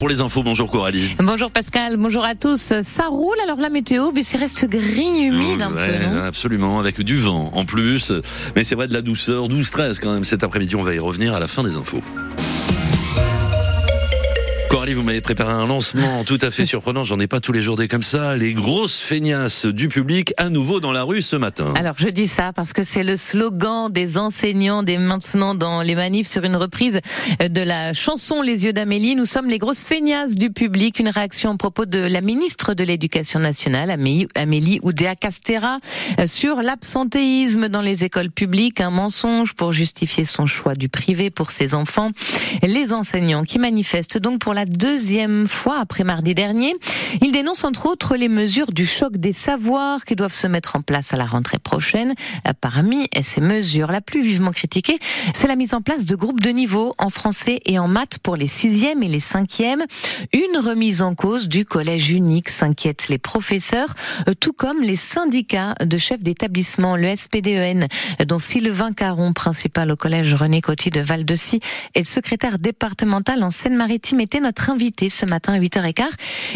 Pour les infos, bonjour Coralie. Bonjour Pascal, bonjour à tous. Ça roule alors la météo, mais ça reste gris, humide un Ouais, peu. non absolument, avec du vent en plus. Mais c'est vrai de la douceur, 12-13 quand même cet après-midi. On va y revenir à la fin des infos. Vous m'avez préparé un lancement tout à fait surprenant. J'en ai pas tous les jours des comme ça. Les grosses feignasses du public à nouveau dans la rue ce matin. Alors je dis ça parce que c'est le slogan des enseignants dès maintenant dans les manifs sur une reprise de la chanson Les yeux d'Amélie. Nous sommes les grosses feignasses du public. Une réaction à propos de la ministre de l'Éducation nationale, Amélie, Amélie Oudéa Castera, sur l'absentéisme dans les écoles publiques. Un mensonge pour justifier son choix du privé pour ses enfants. Les enseignants qui manifestent donc pour la deuxième fois après mardi dernier. Ils dénoncent entre autres les mesures du choc des savoirs qui doivent se mettre en place à la rentrée prochaine. Euh, Parmi ces mesures, la plus vivement critiquée, c'est la mise en place de groupes de niveau en français et en maths pour les sixièmes et les cinquièmes. Une remise en cause du collège unique s'inquiètent les professeurs, euh, tout comme les syndicats de chefs d'établissement, le SPDEN, dont Sylvain Caron, principal au collège René Coty de Val-de-Cy, et le secrétaire départemental en Seine-Maritime était notre invité ce matin à 8h15.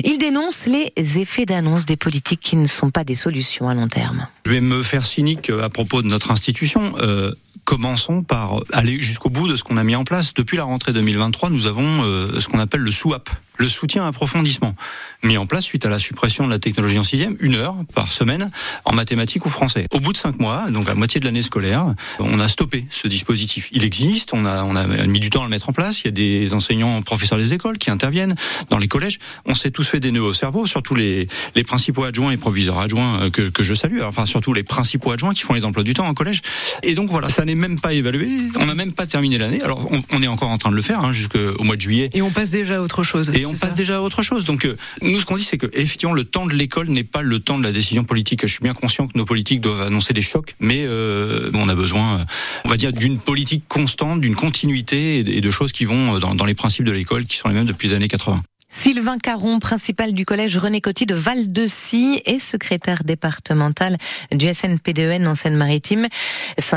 Il dénonce les effets d'annonce des politiques qui ne sont pas des solutions à long terme. Je vais me faire cynique à propos de notre institution. Euh, commençons par aller jusqu'au bout de ce qu'on a mis en place. Depuis la rentrée 2023, nous avons euh, ce qu'on appelle le SOUAP, le soutien à approfondissement, mis en place suite à la suppression de la technologie en sixième, une heure par semaine en mathématiques ou français. Au bout de cinq mois, donc la moitié de l'année scolaire, on a stoppé ce dispositif. Il existe, on a, on a mis du temps à le mettre en place. Il y a des enseignants, professeurs des écoles qui interviennent dans les collèges. On s'est tous fait des nœuds au cerveau, surtout les, les principaux adjoints et proviseurs adjoints euh, que, que je salue. Enfin, surtout les principaux adjoints qui font les emplois du temps en collège. Et donc voilà, ça n'est même pas évalué. On n'a même pas terminé l'année. Alors on, on, est encore en train de le faire hein, jusqu'au mois de juillet. Et on passe déjà à autre chose. Et on passe ça déjà à autre chose. Donc euh, nous, ce qu'on dit, c'est que effectivement, le temps de l'école n'est pas le temps de la décision politique. Je suis bien conscient que nos politiques doivent annoncer des chocs, mais euh, on a besoin, euh, on va dire, d'une politique constante, d'une continuité et de choses qui vont dans, dans les principes de l'école qui sont les mêmes depuis les années 80. Sylvain Caron, principal du collège René Coty de Val-de-Cy et secrétaire départemental du SNPDEN en Seine-Maritime.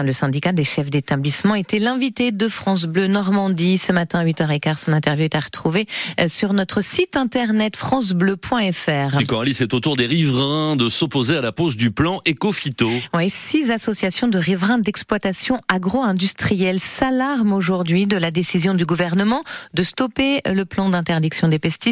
Le syndicat des chefs d'établissement était l'invité de France Bleu Normandie ce matin à 8h15. Son interview est à retrouver sur notre site internet francebleu.fr. Et Coralie, c'est au tour des riverains de s'opposer à la pose du plan éco-phyto. Oui, six associations de riverains d'exploitation agro-industrielle s'alarment aujourd'hui de la décision du gouvernement de stopper le plan d'interdiction des pesticides,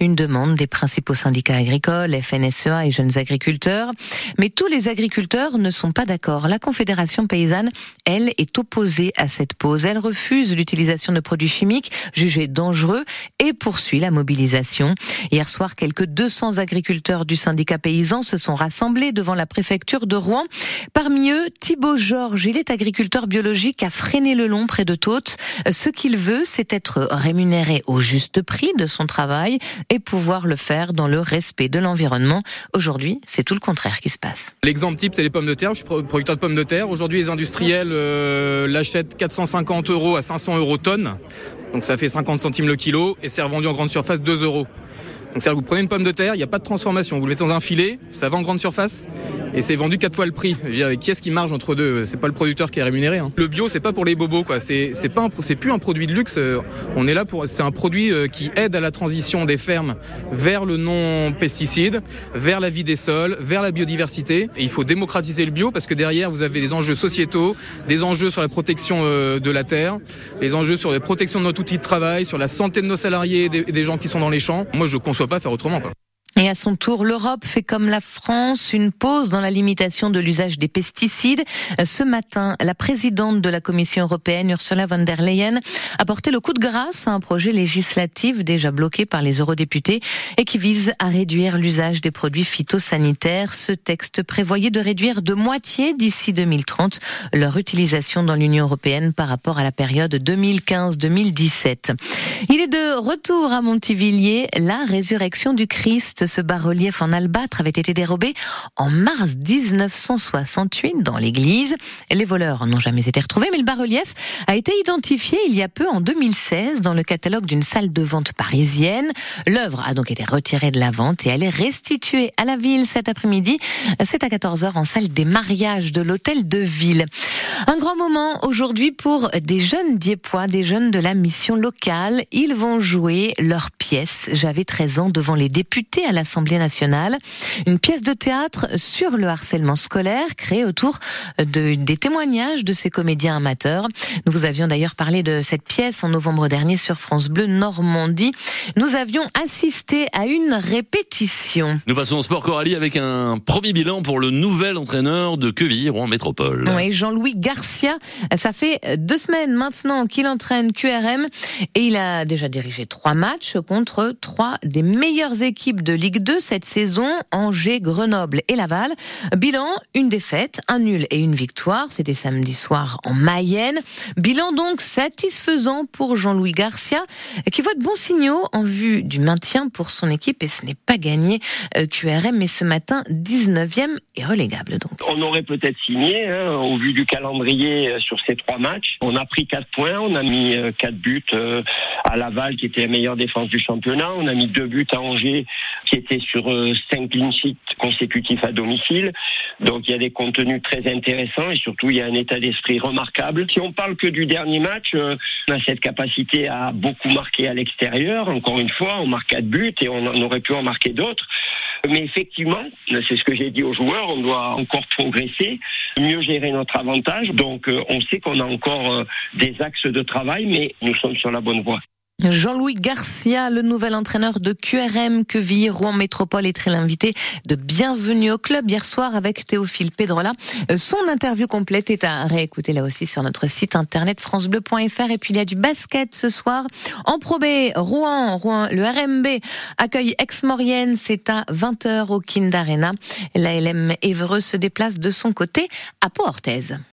une demande des principaux syndicats agricoles, FNSEA et jeunes agriculteurs. Mais tous les agriculteurs ne sont pas d'accord. La Confédération paysanne, elle, est opposée à cette pause. Elle refuse l'utilisation de produits chimiques jugés dangereux et poursuit la mobilisation. Hier soir, quelques 200 agriculteurs du syndicat paysan se sont rassemblés devant la préfecture de Rouen. Parmi eux, Thibaut Georges, il est agriculteur biologique à Freinet-le-Long près de Tôte. Ce qu'il veut, c'est être rémunéré au juste prix de son travail et pouvoir le faire dans le respect de l'environnement. Aujourd'hui, c'est tout le contraire qui se passe. L'exemple type, c'est les pommes de terre. Je suis producteur de pommes de terre. Aujourd'hui, les industriels euh, l'achètent 450 euros à 500 euros tonne. Donc ça fait 50 centimes le kilo et c'est revendu en grande surface 2 euros. Donc c'est-à-dire que vous prenez une pomme de terre, il n'y a pas de transformation. Vous le mettez dans un filet, ça va en grande surface et c'est vendu quatre fois le prix. Je veux dire, qui est-ce qui marge entre deux? C'est pas le producteur qui est rémunéré. Hein. Le bio, c'est pas pour les bobos, quoi. C'est pas c'est plus un produit de luxe. On est là pour c'est un produit euh, qui aide à la transition des fermes vers le non pesticide, vers la vie des sols, vers la biodiversité. Et il faut démocratiser le bio parce que derrière vous avez des enjeux sociétaux, des enjeux sur la protection euh, de la terre, les enjeux sur la protection de notre outil de travail, sur la santé de nos salariés et des, des gens qui sont dans les champs. Moi, je conçois pas faire autrement. Quoi. Et à son tour, l'Europe fait comme la France une pause dans la limitation de l'usage des pesticides. Ce matin, la présidente de la Commission européenne, Ursula von der Leyen, a porté le coup de grâce à un projet législatif déjà bloqué par les eurodéputés et qui vise à réduire l'usage des produits phytosanitaires. Ce texte prévoyait de réduire de moitié d'ici 2030 leur utilisation dans l'Union européenne par rapport à la période 2015-2017. Il est de retour à Montivilliers, la résurrection du Christ. Ce bas-relief en albâtre avait été dérobé en mars 1968 dans l'église. Les voleurs n'ont jamais été retrouvés, mais le bas-relief a été identifié il y a peu en 2016 dans le catalogue d'une salle de vente parisienne. L'œuvre a donc été retirée de la vente et elle est restituée à la ville cet après-midi. C'est à 14h en salle des mariages de l'hôtel de ville. Un grand moment aujourd'hui pour des jeunes Diepois, des jeunes de la mission locale. Ils vont jouer leur pièce. J'avais 13 ans devant les députés à l'Assemblée nationale. Une pièce de théâtre sur le harcèlement scolaire créée autour de, des témoignages de ces comédiens amateurs. Nous vous avions d'ailleurs parlé de cette pièce en novembre dernier sur France Bleu Normandie. Nous avions assisté à une répétition. Nous passons au sport Coralie avec un premier bilan pour le nouvel entraîneur de Quevilly, Rouen Métropole. Oui, Jean-Louis Garcia. Ça fait deux semaines maintenant qu'il entraîne QRM et il a déjà dirigé trois matchs contre trois des meilleures équipes de Ligue 2 cette saison, Angers, Grenoble et Laval. Bilan, une défaite, un nul et une victoire. C'était samedi soir en Mayenne. Bilan donc satisfaisant pour Jean-Louis Garcia qui voit de bons signaux en vue du maintien pour son équipe et ce n'est pas gagné. Euh, QRM mais ce matin 19e et relégable donc. On aurait peut-être signé hein, au vu du calendrier euh, sur ces trois matchs. On a pris quatre points, on a mis euh, quatre buts à Laval qui était la meilleure défense du championnat, on a mis deux buts à Angers qui était sur cinq clean consécutifs à domicile. Donc il y a des contenus très intéressants et surtout il y a un état d'esprit remarquable. Si on parle que du dernier match, on a cette capacité à beaucoup marquer à l'extérieur. Encore une fois, on marque quatre buts et on aurait pu en marquer d'autres. Mais effectivement, c'est ce que j'ai dit aux joueurs, on doit encore progresser, mieux gérer notre avantage. Donc on sait qu'on a encore des axes de travail, mais nous sommes sur la bonne voie. Jean-Louis Garcia, le nouvel entraîneur de QRM Quevilly, Rouen Métropole, est très l'invité de Bienvenue au club hier soir avec Théophile Pedrola. Son interview complète est à réécouter là aussi sur notre site internet francebleu.fr et puis il y a du basket ce soir en Pro Rouen, Rouen, le RMB accueille Ex-Maurienne, c'est à 20h au Kind Arena. La LM Évreux se déplace de son côté à Pau-Orthez.